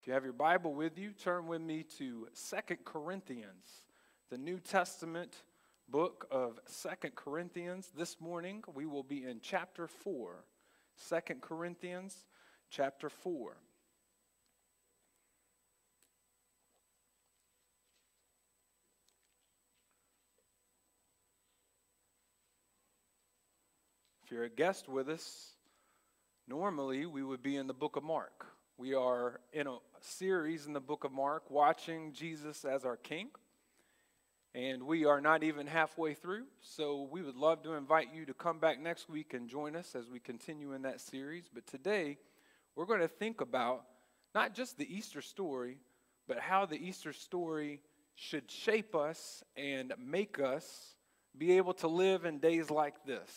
If you have your Bible with you, turn with me to Second Corinthians, the New Testament book of Second Corinthians. This morning we will be in chapter 4. 2 Corinthians chapter 4. If you're a guest with us, normally we would be in the book of Mark. We are in a series in the book of Mark watching Jesus as our King. And we are not even halfway through, so we would love to invite you to come back next week and join us as we continue in that series. But today, we're going to think about not just the Easter story, but how the Easter story should shape us and make us be able to live in days like this.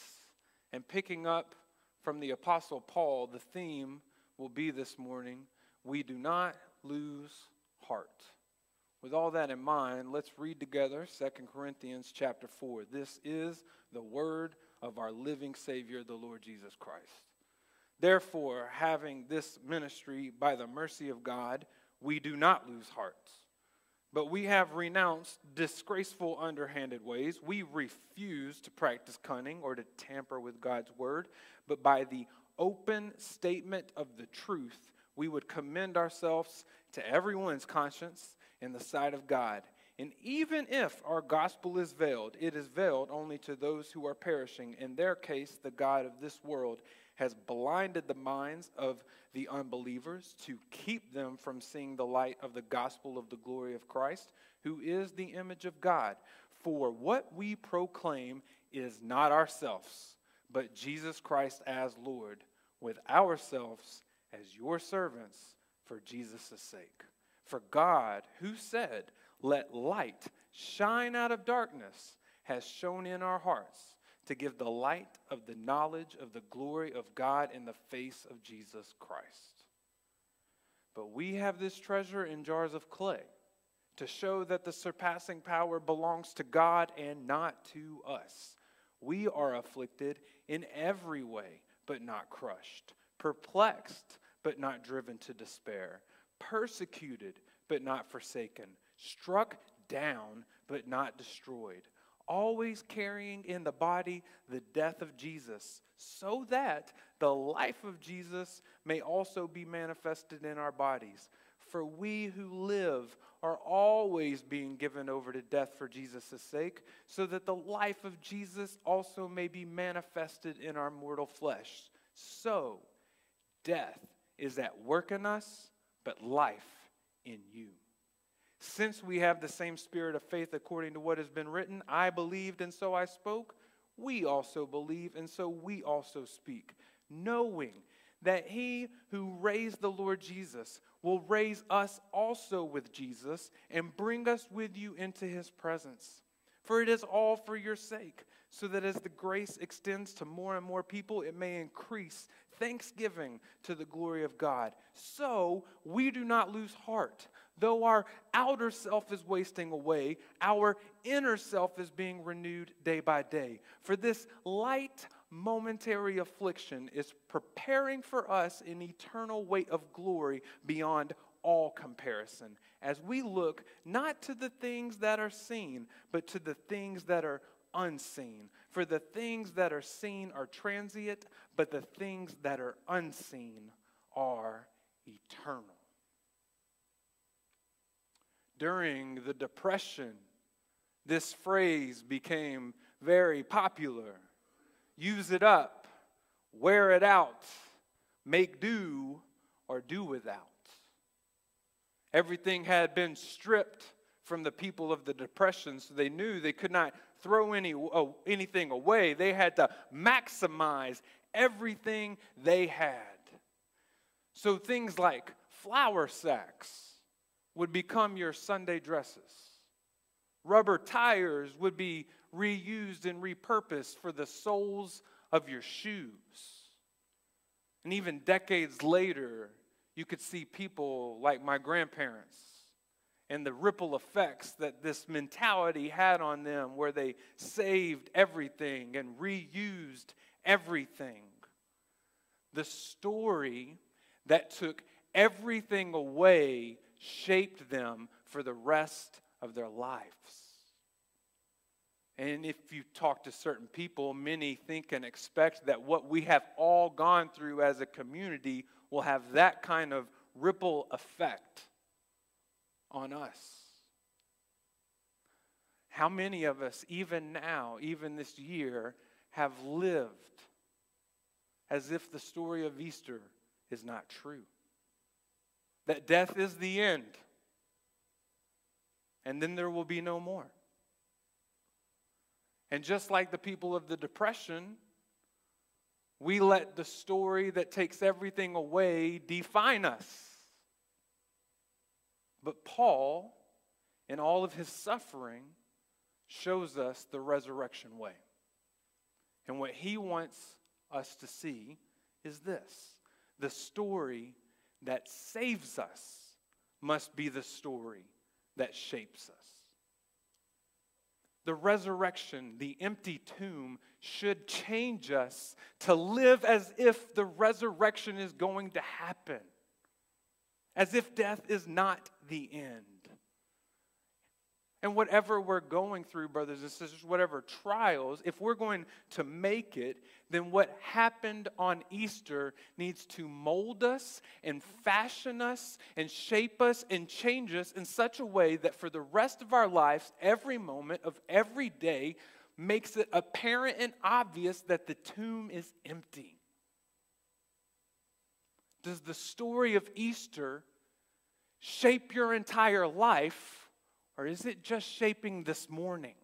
And picking up from the Apostle Paul, the theme will be this morning we do not lose heart. With all that in mind, let's read together 2 Corinthians chapter 4. This is the word of our living Savior, the Lord Jesus Christ. Therefore, having this ministry by the mercy of God, we do not lose hearts. But we have renounced disgraceful, underhanded ways. We refuse to practice cunning or to tamper with God's word, but by the open statement of the truth, we would commend ourselves to everyone's conscience in the sight of God. And even if our gospel is veiled, it is veiled only to those who are perishing. In their case, the God of this world has blinded the minds of the unbelievers to keep them from seeing the light of the gospel of the glory of Christ, who is the image of God. For what we proclaim is not ourselves but Jesus Christ as Lord, with ourselves as your servants for Jesus' sake. For God, who said, Let light shine out of darkness, has shone in our hearts to give the light of the knowledge of the glory of God in the face of Jesus Christ. But we have this treasure in jars of clay to show that the surpassing power belongs to God and not to us. We are afflicted in every way, but not crushed, perplexed, but not driven to despair, persecuted, but not forsaken, struck down, but not destroyed, always carrying in the body the death of Jesus, so that the life of Jesus may also be manifested in our bodies. For we who live are always being given over to death for Jesus' sake, so that the life of Jesus also may be manifested in our mortal flesh. So, death is at work in us, but life in you. Since we have the same spirit of faith according to what has been written, I believed and so I spoke, we also believe and so we also speak, knowing that he who raised the Lord Jesus will raise us also with Jesus and bring us with you into his presence. For it is all for your sake, so that as the grace extends to more and more people, it may increase thanksgiving to the glory of God. So we do not lose heart. Though our outer self is wasting away, our inner self is being renewed day by day. For this light, momentary affliction is preparing for us an eternal weight of glory beyond all comparison as we look not to the things that are seen, but to the things that are unseen. For the things that are seen are transient, but the things that are unseen are eternal. During the Depression, this phrase became very popular use it up, wear it out, make do, or do without. Everything had been stripped from the people of the Depression, so they knew they could not throw any, oh, anything away. They had to maximize everything they had. So things like flour sacks would become your Sunday dresses. Rubber tires would be reused and repurposed for the soles of your shoes. And even decades later, you could see people like my grandparents and the ripple effects that this mentality had on them, where they saved everything and reused everything. The story that took everything away shaped them for the rest of their lives. And if you talk to certain people, many think and expect that what we have all gone through as a community will have that kind of ripple effect on us. How many of us, even now, even this year, have lived as if the story of Easter is not true? That death is the end, and then there will be no more. And just like the people of the Depression, we let the story that takes everything away define us. But Paul, in all of his suffering, shows us the resurrection way. And what he wants us to see is this the story that saves us must be the story that shapes us. The resurrection, the empty tomb, should change us to live as if the resurrection is going to happen, as if death is not the end. And whatever we're going through, brothers and sisters, whatever trials, if we're going to make it, then what happened on Easter needs to mold us and fashion us and shape us and change us in such a way that for the rest of our lives, every moment of every day makes it apparent and obvious that the tomb is empty. Does the story of Easter shape your entire life? Or is it just shaping this morning?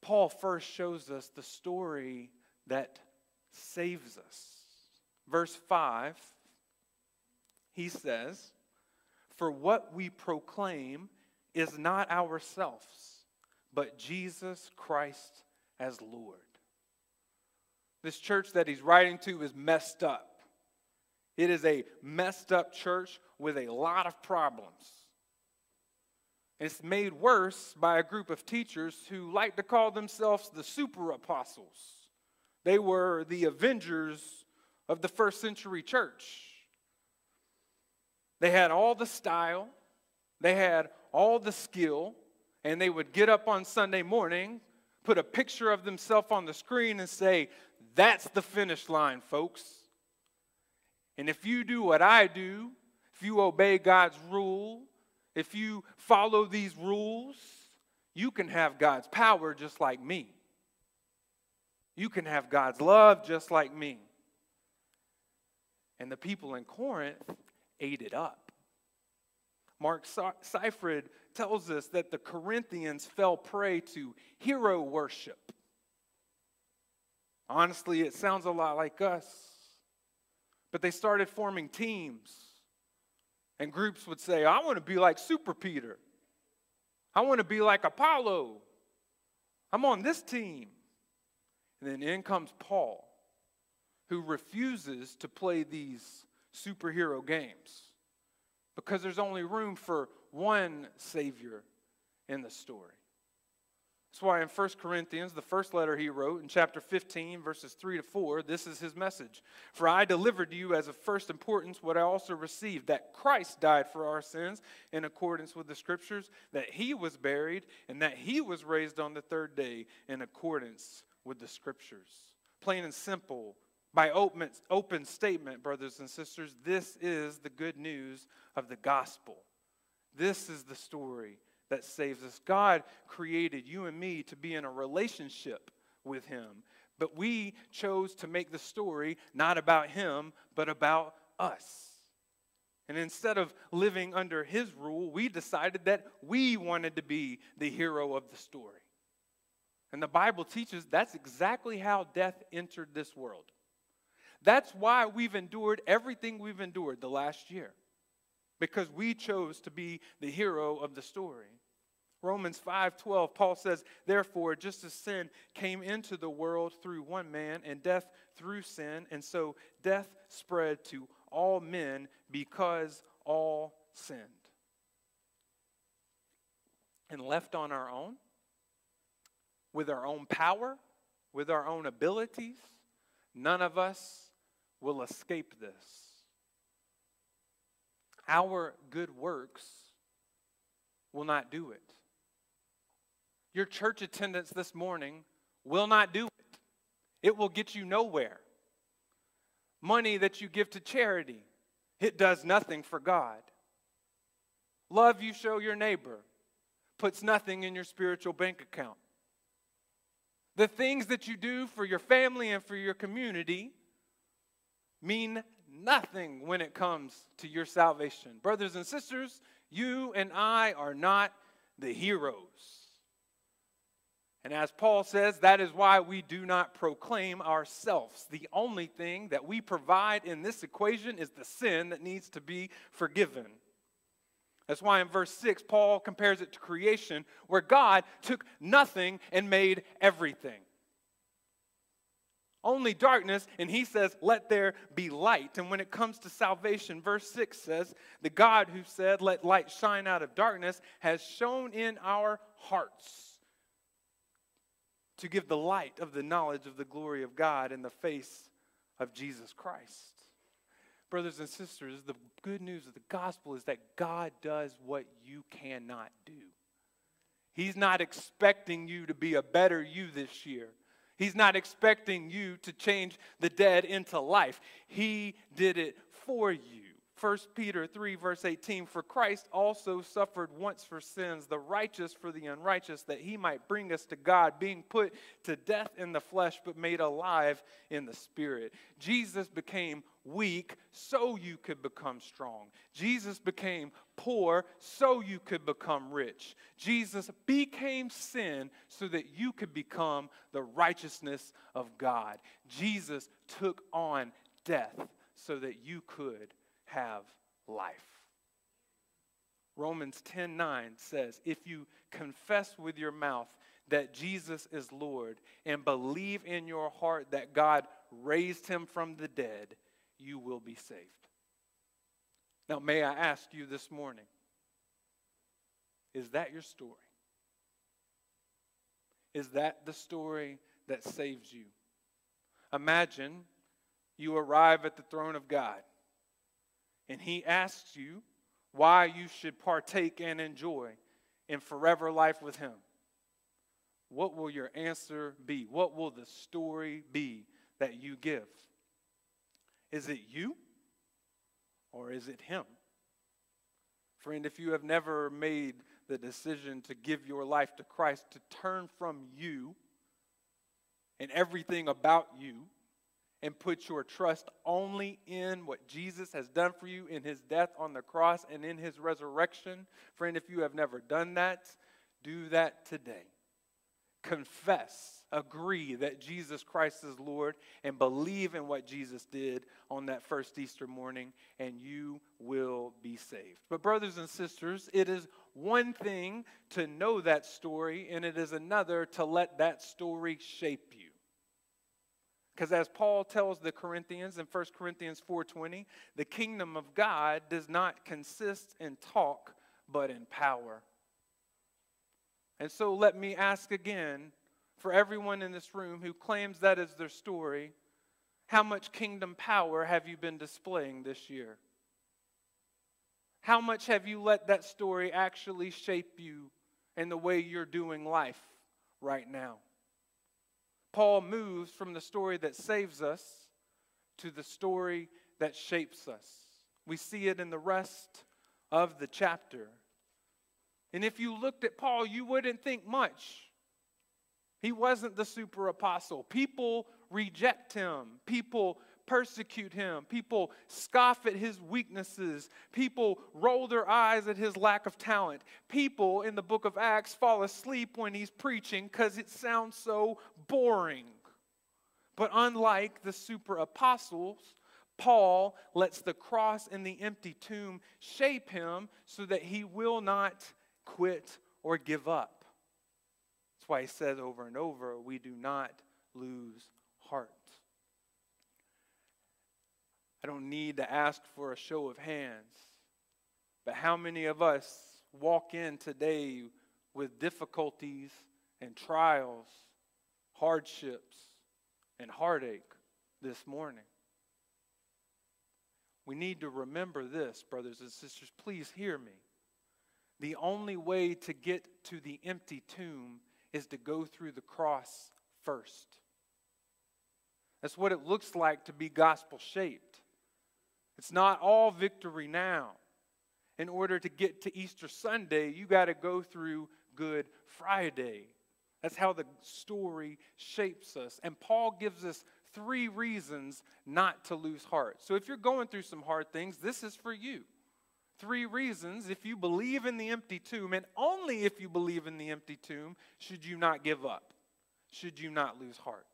Paul first shows us the story that saves us. Verse 5, he says, For what we proclaim is not ourselves, but Jesus Christ as Lord. This church that he's writing to is messed up. It is a messed up church with a lot of problems. It's made worse by a group of teachers who like to call themselves the super apostles. They were the avengers of the first century church. They had all the style, they had all the skill, and they would get up on Sunday morning, put a picture of themselves on the screen, and say, That's the finish line, folks. And if you do what I do, if you obey God's rule, if you follow these rules, you can have God's power just like me. You can have God's love just like me. And the people in Corinth ate it up. Mark Seifrid tells us that the Corinthians fell prey to hero worship. Honestly, it sounds a lot like us. But they started forming teams. And groups would say, I want to be like Super Peter. I want to be like Apollo. I'm on this team. And then in comes Paul, who refuses to play these superhero games because there's only room for one Savior in the story. That's why in 1 Corinthians, the first letter he wrote, in chapter 15, verses 3 to 4, this is his message. For I delivered to you as of first importance what I also received that Christ died for our sins in accordance with the Scriptures, that he was buried, and that he was raised on the third day in accordance with the Scriptures. Plain and simple, by open, open statement, brothers and sisters, this is the good news of the gospel. This is the story that saves us. God created you and me to be in a relationship with Him. But we chose to make the story not about Him, but about us. And instead of living under His rule, we decided that we wanted to be the hero of the story. And the Bible teaches that's exactly how death entered this world. That's why we've endured everything we've endured the last year because we chose to be the hero of the story. Romans 5:12 Paul says, "Therefore, just as sin came into the world through one man and death through sin, and so death spread to all men because all sinned." And left on our own, with our own power, with our own abilities, none of us will escape this. Our good works will not do it. Your church attendance this morning will not do it. It will get you nowhere. Money that you give to charity, it does nothing for God. Love you show your neighbor puts nothing in your spiritual bank account. The things that you do for your family and for your community mean nothing when it comes to your salvation. Brothers and sisters, you and I are not the heroes. And as Paul says, that is why we do not proclaim ourselves. The only thing that we provide in this equation is the sin that needs to be forgiven. That's why in verse 6, Paul compares it to creation, where God took nothing and made everything only darkness, and he says, Let there be light. And when it comes to salvation, verse 6 says, The God who said, Let light shine out of darkness, has shone in our hearts to give the light of the knowledge of the glory of God in the face of Jesus Christ. Brothers and sisters, the good news of the gospel is that God does what you cannot do. He's not expecting you to be a better you this year. He's not expecting you to change the dead into life. He did it for you. 1 Peter 3, verse 18 For Christ also suffered once for sins, the righteous for the unrighteous, that he might bring us to God, being put to death in the flesh, but made alive in the spirit. Jesus became weak so you could become strong. Jesus became poor so you could become rich. Jesus became sin so that you could become the righteousness of God. Jesus took on death so that you could have life. Romans 10:9 says, "If you confess with your mouth that Jesus is Lord and believe in your heart that God raised him from the dead, you will be saved. Now, may I ask you this morning is that your story? Is that the story that saves you? Imagine you arrive at the throne of God and He asks you why you should partake and enjoy in forever life with Him. What will your answer be? What will the story be that you give? Is it you or is it Him? Friend, if you have never made the decision to give your life to Christ, to turn from you and everything about you, and put your trust only in what Jesus has done for you in his death on the cross and in his resurrection. Friend, if you have never done that, do that today. Confess agree that Jesus Christ is Lord and believe in what Jesus did on that first Easter morning, and you will be saved. But, brothers and sisters, it is one thing to know that story, and it is another to let that story shape you. Because as Paul tells the Corinthians in 1 Corinthians 4:20, the kingdom of God does not consist in talk, but in power. And so let me ask again, for everyone in this room who claims that is their story, how much kingdom power have you been displaying this year? How much have you let that story actually shape you in the way you're doing life right now? Paul moves from the story that saves us to the story that shapes us. We see it in the rest of the chapter. And if you looked at Paul, you wouldn't think much. He wasn't the super apostle. People reject him. People persecute him. People scoff at his weaknesses. People roll their eyes at his lack of talent. People in the book of Acts fall asleep when he's preaching because it sounds so boring. But unlike the super apostles, Paul lets the cross and the empty tomb shape him so that he will not quit or give up. That's why he says over and over, we do not lose heart. I don't need to ask for a show of hands, but how many of us walk in today with difficulties and trials, hardships, and heartache this morning? we need to remember this, brothers and sisters. Please hear me. The only way to get to the empty tomb is to go through the cross first. That's what it looks like to be gospel shaped. It's not all victory now. In order to get to Easter Sunday, you got to go through Good Friday. That's how the story shapes us. And Paul gives us three reasons not to lose heart. So if you're going through some hard things, this is for you. Three reasons if you believe in the empty tomb, and only if you believe in the empty tomb, should you not give up, should you not lose heart.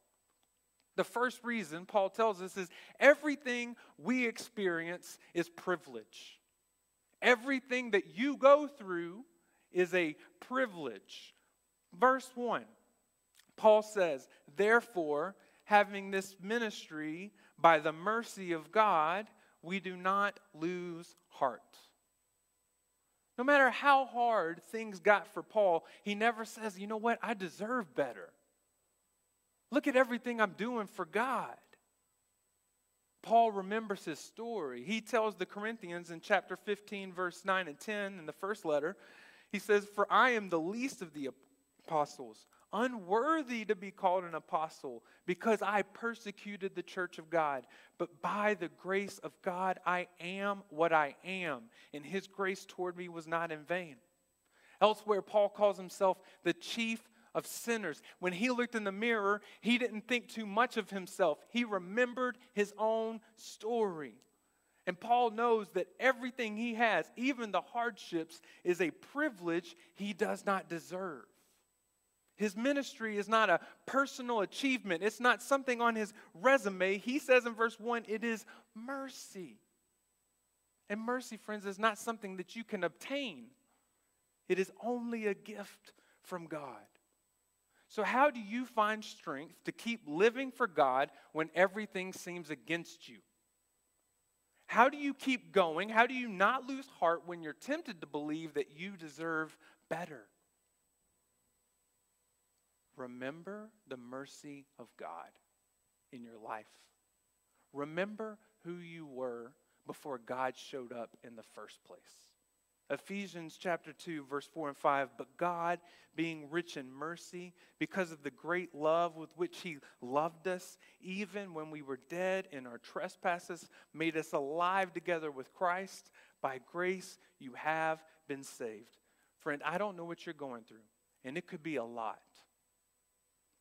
The first reason Paul tells us is everything we experience is privilege. Everything that you go through is a privilege. Verse 1, Paul says, Therefore, having this ministry by the mercy of God, we do not lose heart. No matter how hard things got for Paul, he never says, You know what? I deserve better. Look at everything I'm doing for God. Paul remembers his story. He tells the Corinthians in chapter 15, verse 9 and 10 in the first letter, he says, For I am the least of the apostles, unworthy to be called an apostle, because I persecuted the church of God. But by the grace of God, I am what I am, and his grace toward me was not in vain. Elsewhere, Paul calls himself the chief of sinners. When he looked in the mirror, he didn't think too much of himself. He remembered his own story. And Paul knows that everything he has, even the hardships, is a privilege he does not deserve. His ministry is not a personal achievement, it's not something on his resume. He says in verse 1 it is mercy. And mercy, friends, is not something that you can obtain, it is only a gift from God. So, how do you find strength to keep living for God when everything seems against you? How do you keep going? How do you not lose heart when you're tempted to believe that you deserve better? Remember the mercy of God in your life. Remember who you were before God showed up in the first place. Ephesians chapter 2, verse 4 and 5. But God, being rich in mercy, because of the great love with which He loved us, even when we were dead in our trespasses, made us alive together with Christ. By grace you have been saved. Friend, I don't know what you're going through, and it could be a lot.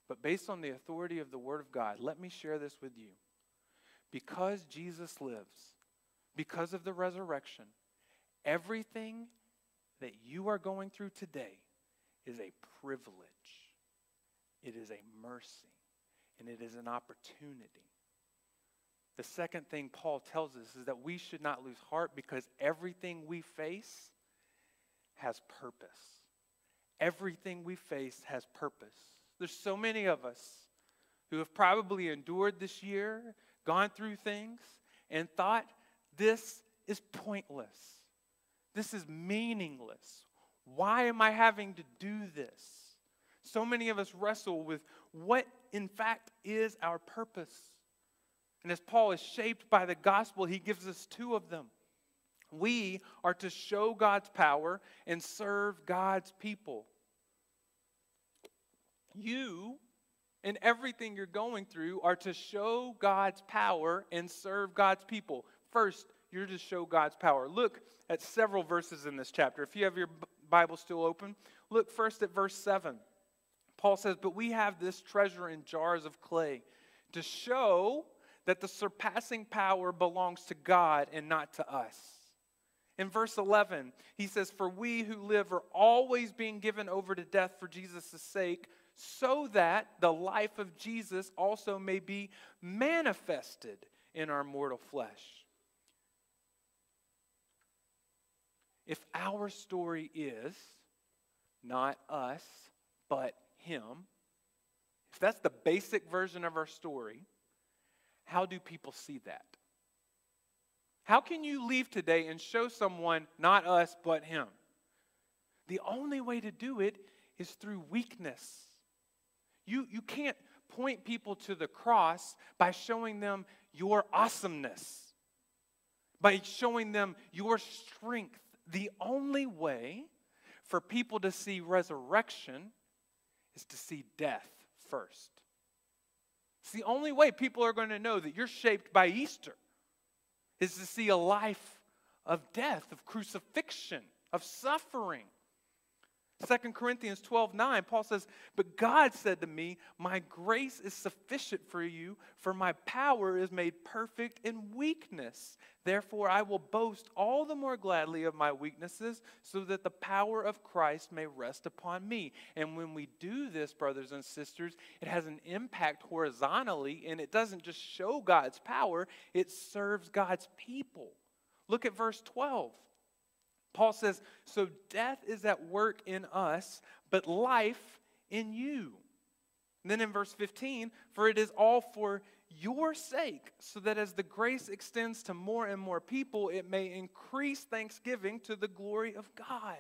But based on the authority of the Word of God, let me share this with you. Because Jesus lives, because of the resurrection, Everything that you are going through today is a privilege, it is a mercy, and it is an opportunity. The second thing Paul tells us is that we should not lose heart because everything we face has purpose. Everything we face has purpose. There's so many of us who have probably endured this year, gone through things, and thought this is pointless. This is meaningless. Why am I having to do this? So many of us wrestle with what, in fact, is our purpose. And as Paul is shaped by the gospel, he gives us two of them. We are to show God's power and serve God's people. You and everything you're going through are to show God's power and serve God's people. First, you're to show God's power. Look at several verses in this chapter. If you have your Bible still open, look first at verse 7. Paul says, But we have this treasure in jars of clay to show that the surpassing power belongs to God and not to us. In verse 11, he says, For we who live are always being given over to death for Jesus' sake, so that the life of Jesus also may be manifested in our mortal flesh. If our story is not us, but Him, if that's the basic version of our story, how do people see that? How can you leave today and show someone not us, but Him? The only way to do it is through weakness. You, you can't point people to the cross by showing them your awesomeness. by showing them your strength. The only way for people to see resurrection is to see death first. It's the only way people are going to know that you're shaped by Easter is to see a life of death, of crucifixion, of suffering. 2 Corinthians 12 9, Paul says, But God said to me, My grace is sufficient for you, for my power is made perfect in weakness. Therefore, I will boast all the more gladly of my weaknesses, so that the power of Christ may rest upon me. And when we do this, brothers and sisters, it has an impact horizontally, and it doesn't just show God's power, it serves God's people. Look at verse 12. Paul says, So death is at work in us, but life in you. And then in verse 15, for it is all for your sake, so that as the grace extends to more and more people, it may increase thanksgiving to the glory of God.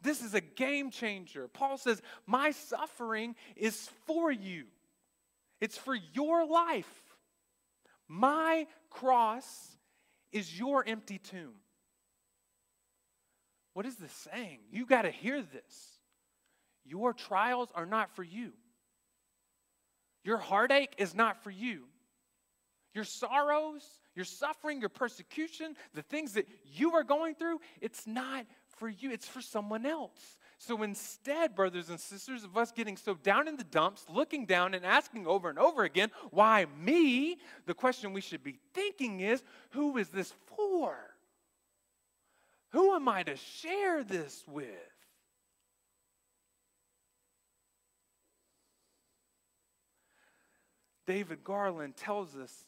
This is a game changer. Paul says, My suffering is for you, it's for your life. My cross is your empty tomb. What is this saying? You got to hear this. Your trials are not for you. Your heartache is not for you. Your sorrows, your suffering, your persecution, the things that you are going through, it's not for you, it's for someone else. So instead, brothers and sisters, of us getting so down in the dumps, looking down and asking over and over again, why me? The question we should be thinking is, who is this for? Who am I to share this with? David Garland tells us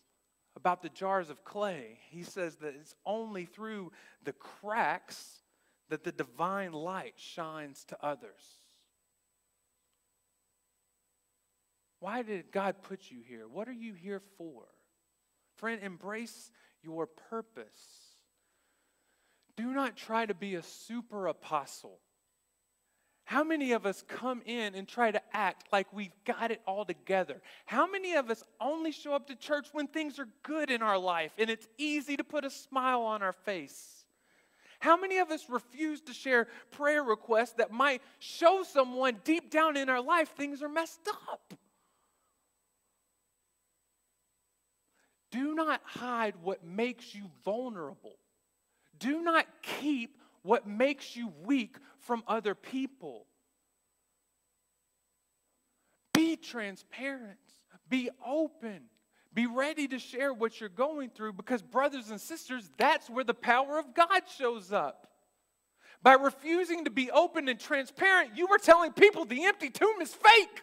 about the jars of clay. He says that it's only through the cracks that the divine light shines to others. Why did God put you here? What are you here for? Friend, embrace your purpose. Do not try to be a super apostle. How many of us come in and try to act like we've got it all together? How many of us only show up to church when things are good in our life and it's easy to put a smile on our face? How many of us refuse to share prayer requests that might show someone deep down in our life things are messed up? Do not hide what makes you vulnerable. Do not keep what makes you weak from other people. Be transparent, be open, be ready to share what you're going through because, brothers and sisters, that's where the power of God shows up. By refusing to be open and transparent, you were telling people the empty tomb is fake.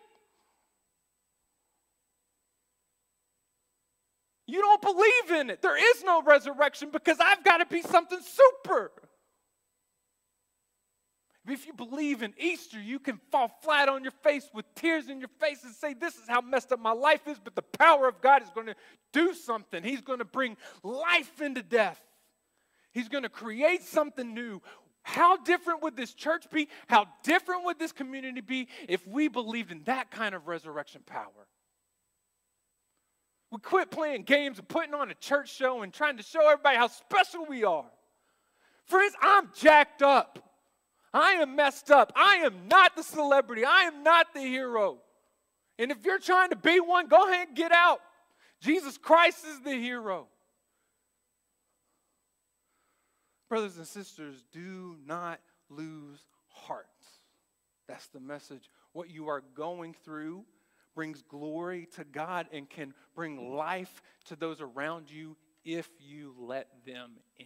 You don't believe in it. There is no resurrection because I've got to be something super. If you believe in Easter, you can fall flat on your face with tears in your face and say, This is how messed up my life is, but the power of God is going to do something. He's going to bring life into death, He's going to create something new. How different would this church be? How different would this community be if we believed in that kind of resurrection power? We quit playing games and putting on a church show and trying to show everybody how special we are. Friends, I'm jacked up. I am messed up. I am not the celebrity. I am not the hero. And if you're trying to be one, go ahead and get out. Jesus Christ is the hero. Brothers and sisters, do not lose heart. That's the message. What you are going through brings glory to God and can bring life to those around you if you let them in.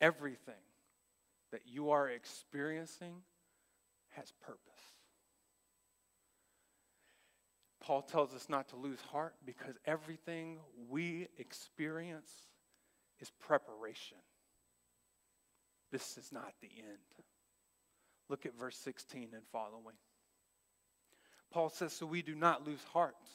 Everything that you are experiencing has purpose. Paul tells us not to lose heart because everything we experience is preparation. This is not the end. Look at verse 16 and following. Paul says, So we do not lose hearts.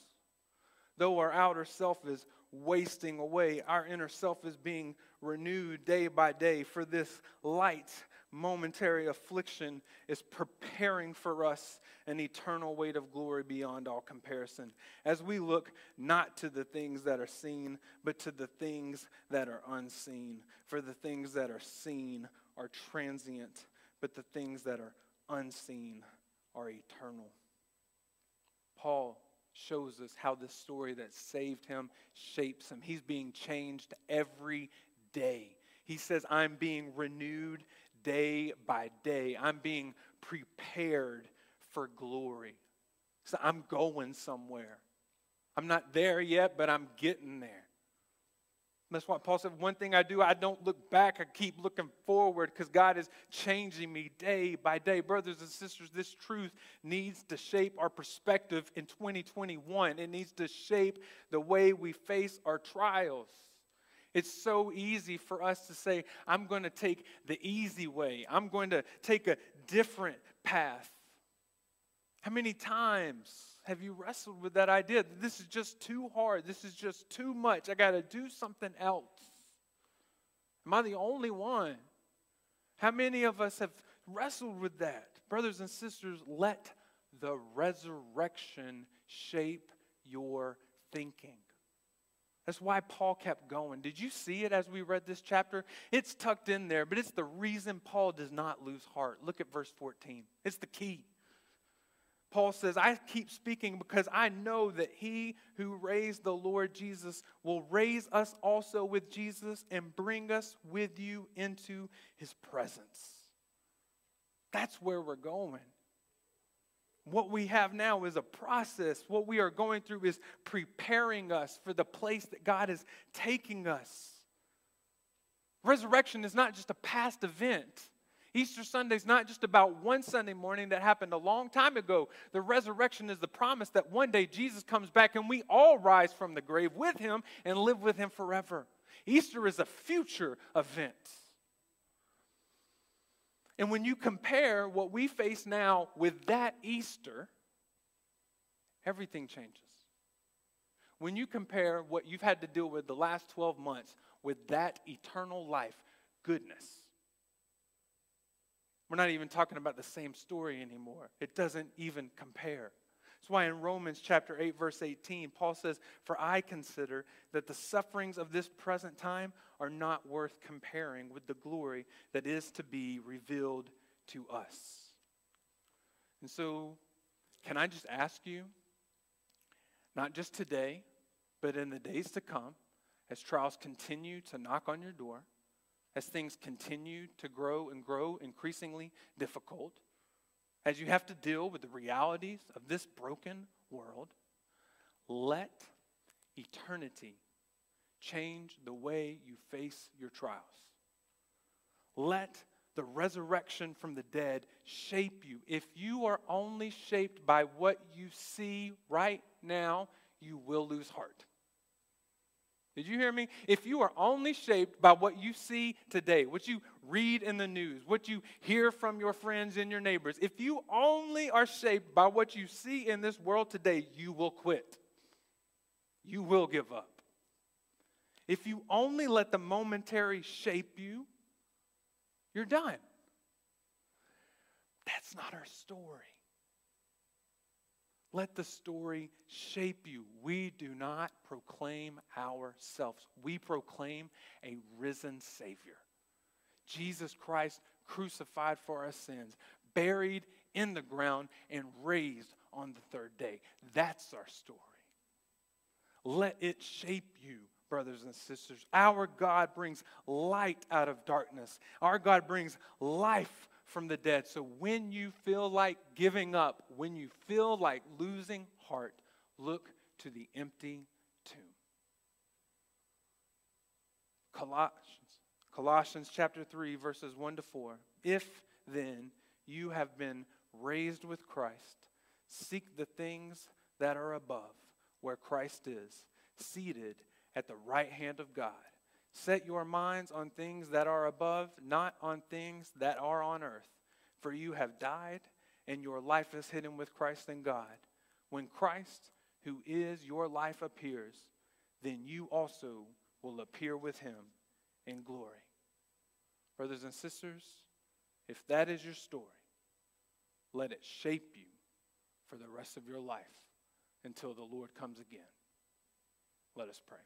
Though our outer self is wasting away, our inner self is being renewed day by day. For this light, momentary affliction is preparing for us an eternal weight of glory beyond all comparison. As we look not to the things that are seen, but to the things that are unseen. For the things that are seen are transient, but the things that are unseen are eternal. Paul shows us how this story that saved him shapes him. He's being changed every day. He says, I'm being renewed day by day. I'm being prepared for glory. So I'm going somewhere. I'm not there yet, but I'm getting there. That's why Paul said, One thing I do, I don't look back, I keep looking forward because God is changing me day by day. Brothers and sisters, this truth needs to shape our perspective in 2021. It needs to shape the way we face our trials. It's so easy for us to say, I'm going to take the easy way, I'm going to take a different path. How many times have you wrestled with that idea this is just too hard? This is just too much. I got to do something else. Am I the only one? How many of us have wrestled with that? Brothers and sisters, let the resurrection shape your thinking. That's why Paul kept going. Did you see it as we read this chapter? It's tucked in there, but it's the reason Paul does not lose heart. Look at verse 14. It's the key. Paul says, I keep speaking because I know that he who raised the Lord Jesus will raise us also with Jesus and bring us with you into his presence. That's where we're going. What we have now is a process. What we are going through is preparing us for the place that God is taking us. Resurrection is not just a past event. Easter Sunday is not just about one Sunday morning that happened a long time ago. The resurrection is the promise that one day Jesus comes back and we all rise from the grave with him and live with him forever. Easter is a future event. And when you compare what we face now with that Easter, everything changes. When you compare what you've had to deal with the last 12 months with that eternal life, goodness. We're not even talking about the same story anymore. It doesn't even compare. That's why in Romans chapter 8, verse 18, Paul says, For I consider that the sufferings of this present time are not worth comparing with the glory that is to be revealed to us. And so, can I just ask you, not just today, but in the days to come, as trials continue to knock on your door, as things continue to grow and grow increasingly difficult, as you have to deal with the realities of this broken world, let eternity change the way you face your trials. Let the resurrection from the dead shape you. If you are only shaped by what you see right now, you will lose heart. Did you hear me? If you are only shaped by what you see today, what you read in the news, what you hear from your friends and your neighbors, if you only are shaped by what you see in this world today, you will quit. You will give up. If you only let the momentary shape you, you're done. That's not our story. Let the story shape you. We do not proclaim ourselves, we proclaim a risen Savior. Jesus Christ crucified for our sins, buried in the ground, and raised on the third day. That's our story. Let it shape you, brothers and sisters. Our God brings light out of darkness, our God brings life from the dead. So when you feel like giving up, when you feel like losing heart, look to the empty tomb. Colossians, Colossians chapter 3, verses 1 to 4. If then you have been raised with Christ, seek the things that are above, where Christ is, seated at the right hand of God. Set your minds on things that are above, not on things that are on earth. For you have died, and your life is hidden with Christ in God. When Christ, who is your life, appears, then you also will appear with him in glory. Brothers and sisters, If that is your story, let it shape you for the rest of your life until the Lord comes again. Let us pray.